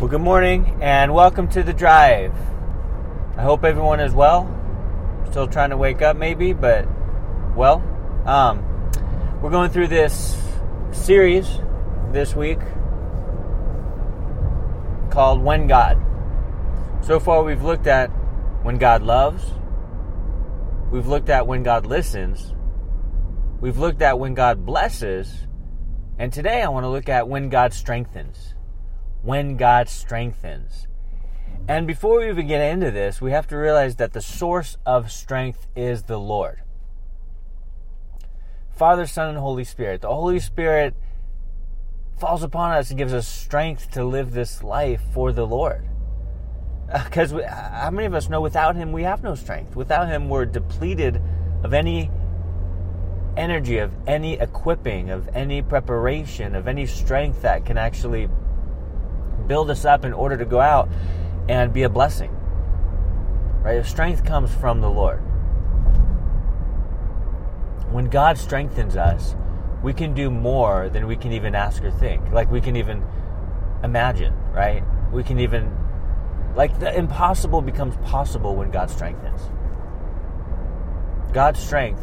Well, good morning and welcome to the drive. I hope everyone is well. Still trying to wake up, maybe, but well. Um, we're going through this series this week called When God. So far, we've looked at when God loves, we've looked at when God listens, we've looked at when God blesses, and today I want to look at when God strengthens when God strengthens. And before we even get into this, we have to realize that the source of strength is the Lord. Father, Son, and Holy Spirit. The Holy Spirit falls upon us and gives us strength to live this life for the Lord. Uh, because how many of us know without Him we have no strength? Without Him we're depleted of any energy, of any equipping, of any preparation, of any strength that can actually build us up in order to go out and be a blessing. Right? Strength comes from the Lord. When God strengthens us, we can do more than we can even ask or think. Like we can even imagine, right? We can even like the impossible becomes possible when God strengthens. God's strength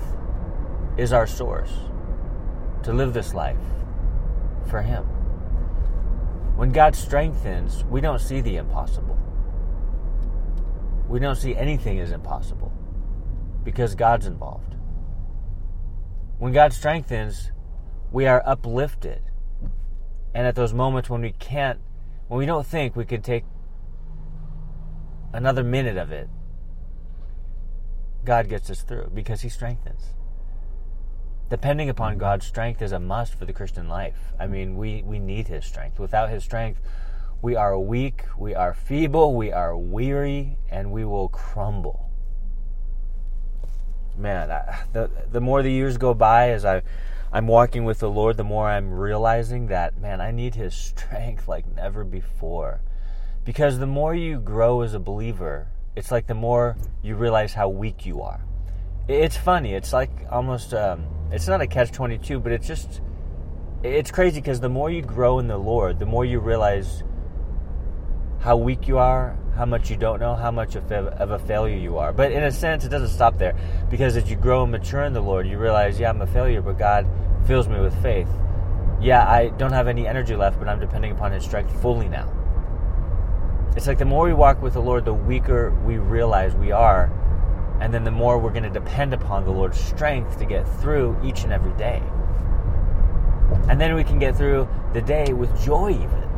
is our source to live this life for Him. When God strengthens, we don't see the impossible. We don't see anything as impossible because God's involved. When God strengthens, we are uplifted. And at those moments when we can't, when we don't think we can take another minute of it, God gets us through because He strengthens depending upon God's strength is a must for the Christian life. I mean, we, we need His strength. Without His strength, we are weak, we are feeble, we are weary, and we will crumble. Man, I, the, the more the years go by as I, I'm walking with the Lord, the more I'm realizing that, man, I need His strength like never before. Because the more you grow as a believer, it's like the more you realize how weak you are. It's funny. It's like almost um, it's not a catch 22, but it's just it's crazy because the more you grow in the Lord, the more you realize how weak you are, how much you don't know, how much of a failure you are. But in a sense, it doesn't stop there because as you grow and mature in the Lord, you realize, yeah, I'm a failure, but God fills me with faith. Yeah, I don't have any energy left, but I'm depending upon His strength fully now. It's like the more we walk with the Lord, the weaker we realize we are and then the more we're going to depend upon the Lord's strength to get through each and every day. And then we can get through the day with joy, even.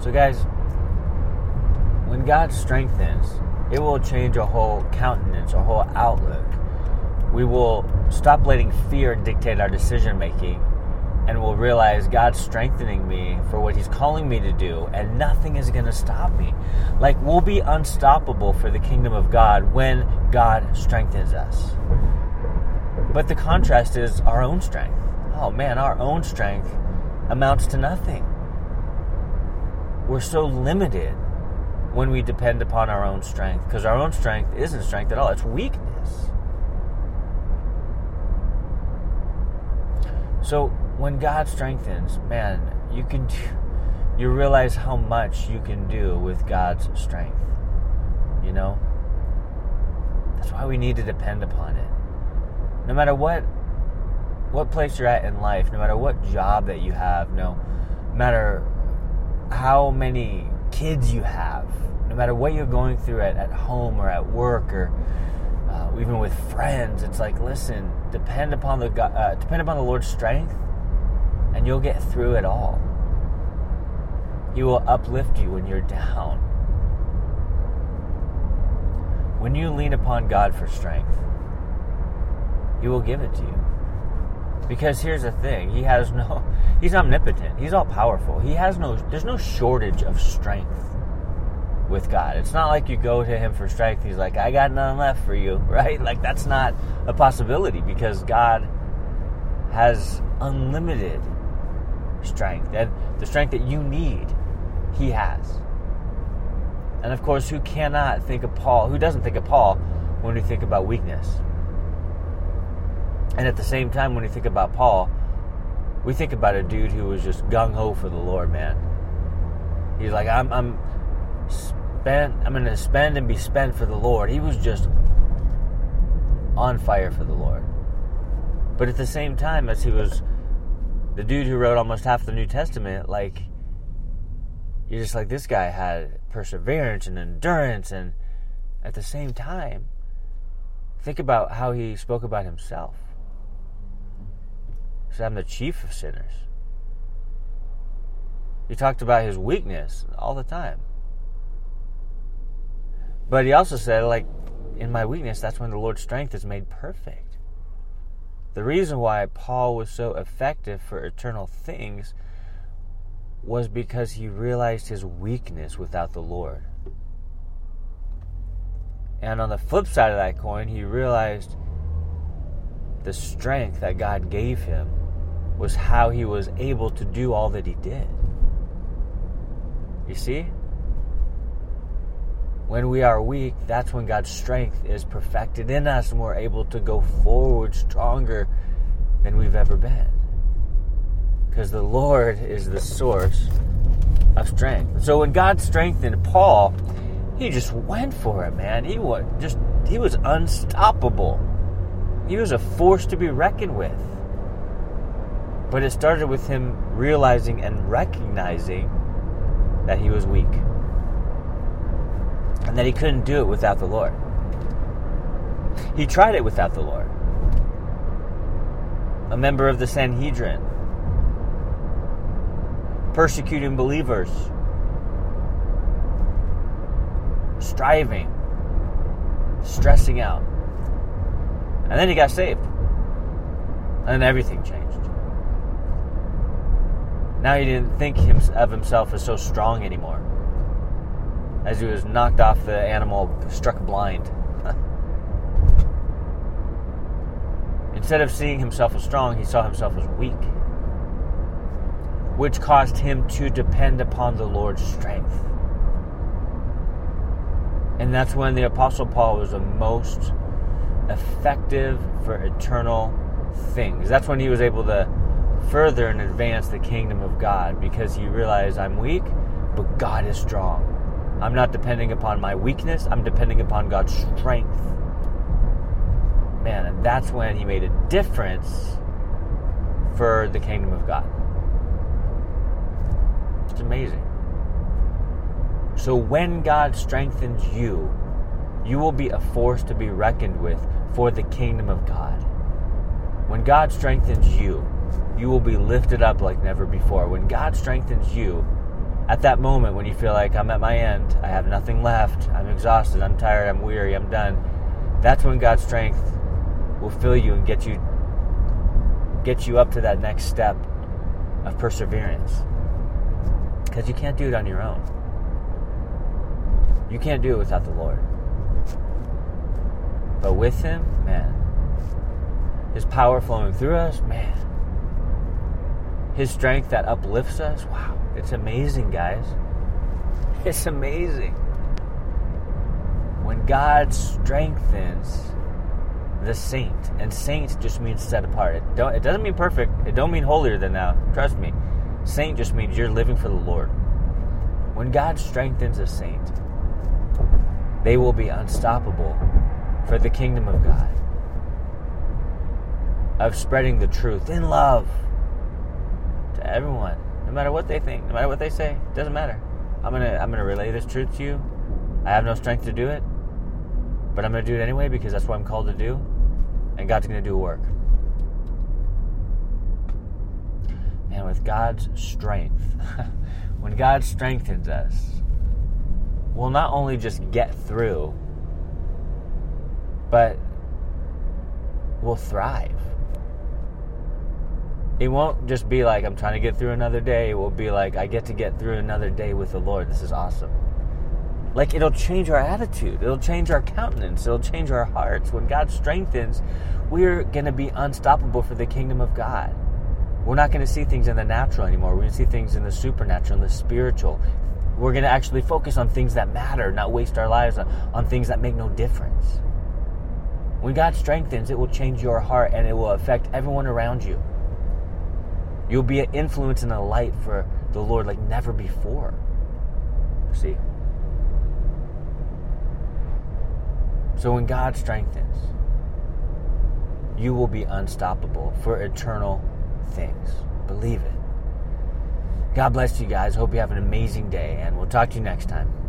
So, guys, when God strengthens, it will change a whole countenance, a whole outlook. We will stop letting fear dictate our decision making and will realize God's strengthening me for what He's calling me to do, and nothing is going to stop me. Like, we'll be unstoppable for the kingdom of God when God strengthens us. But the contrast is our own strength. Oh man, our own strength amounts to nothing. We're so limited when we depend upon our own strength because our own strength isn't strength at all, it's weakness. So, when God strengthens, man, you can you realize how much you can do with God's strength. You know? That's why we need to depend upon it. No matter what what place you're at in life, no matter what job that you have, no matter how many kids you have, no matter what you're going through at, at home or at work or uh, even with friends, it's like, listen, depend upon the uh, depend upon the Lord's strength and you'll get through it all. He will uplift you when you're down. When you lean upon God for strength, He will give it to you. Because here's the thing He has no, He's omnipotent, He's all powerful. He has no, there's no shortage of strength with God. It's not like you go to Him for strength, He's like, I got none left for you, right? Like, that's not a possibility because God has unlimited strength and the strength that you need, he has. And of course, who cannot think of Paul, who doesn't think of Paul when we think about weakness? And at the same time, when we think about Paul, we think about a dude who was just gung ho for the Lord, man. He's like, I'm, I'm spent. I'm to spend and be spent for the Lord. He was just on fire for the Lord. But at the same time, as he was the dude who wrote almost half the New Testament, like you're just like this guy had perseverance and endurance, and at the same time, think about how he spoke about himself. He said, "I'm the chief of sinners." He talked about his weakness all the time. But he also said, like, in my weakness, that's when the Lord's strength is made perfect. The reason why Paul was so effective for eternal things was because he realized his weakness without the Lord. And on the flip side of that coin, he realized the strength that God gave him was how he was able to do all that he did. You see? When we are weak, that's when God's strength is perfected in us and we're able to go forward stronger than we've ever been. Because the Lord is the source of strength. So when God strengthened Paul, he just went for it, man. He was just he was unstoppable. He was a force to be reckoned with. But it started with him realizing and recognizing that he was weak and that he couldn't do it without the Lord. He tried it without the Lord. A member of the Sanhedrin, persecuting believers, striving, stressing out. And then he got saved. And everything changed. Now he didn't think of himself as so strong anymore as he was knocked off the animal, struck blind. Instead of seeing himself as strong, he saw himself as weak, which caused him to depend upon the Lord's strength. And that's when the Apostle Paul was the most effective for eternal things. That's when he was able to further and advance the kingdom of God because he realized I'm weak, but God is strong. I'm not depending upon my weakness, I'm depending upon God's strength. Man, and that's when he made a difference for the kingdom of God. It's amazing. So when God strengthens you, you will be a force to be reckoned with for the kingdom of God. When God strengthens you, you will be lifted up like never before. When God strengthens you, at that moment when you feel like I'm at my end, I have nothing left, I'm exhausted, I'm tired, I'm weary, I'm done, that's when God's strength will fill you and get you get you up to that next step of perseverance. Because you can't do it on your own. You can't do it without the Lord. But with Him, man, His power flowing through us, man, His strength that uplifts us, wow. It's amazing, guys. It's amazing. When God strengthens the saint, and saint just means set apart. It, don't, it doesn't mean perfect. It don't mean holier than thou. Trust me. Saint just means you're living for the Lord. When God strengthens a saint, they will be unstoppable for the kingdom of God, of spreading the truth in love to everyone no matter what they think, no matter what they say, it doesn't matter. I'm gonna I'm gonna relay this truth to you. I have no strength to do it, but I'm gonna do it anyway because that's what I'm called to do, and God's gonna do work. And with God's strength, when God strengthens us, we'll not only just get through, but we'll thrive it won't just be like I'm trying to get through another day. It will be like I get to get through another day with the Lord. This is awesome. Like it'll change our attitude. It'll change our countenance. It'll change our hearts. When God strengthens, we're going to be unstoppable for the kingdom of God. We're not going to see things in the natural anymore. We're going to see things in the supernatural and the spiritual. We're going to actually focus on things that matter, not waste our lives on, on things that make no difference. When God strengthens, it will change your heart and it will affect everyone around you. You'll be an influence and a light for the Lord like never before. See? So when God strengthens, you will be unstoppable for eternal things. Believe it. God bless you guys. Hope you have an amazing day, and we'll talk to you next time.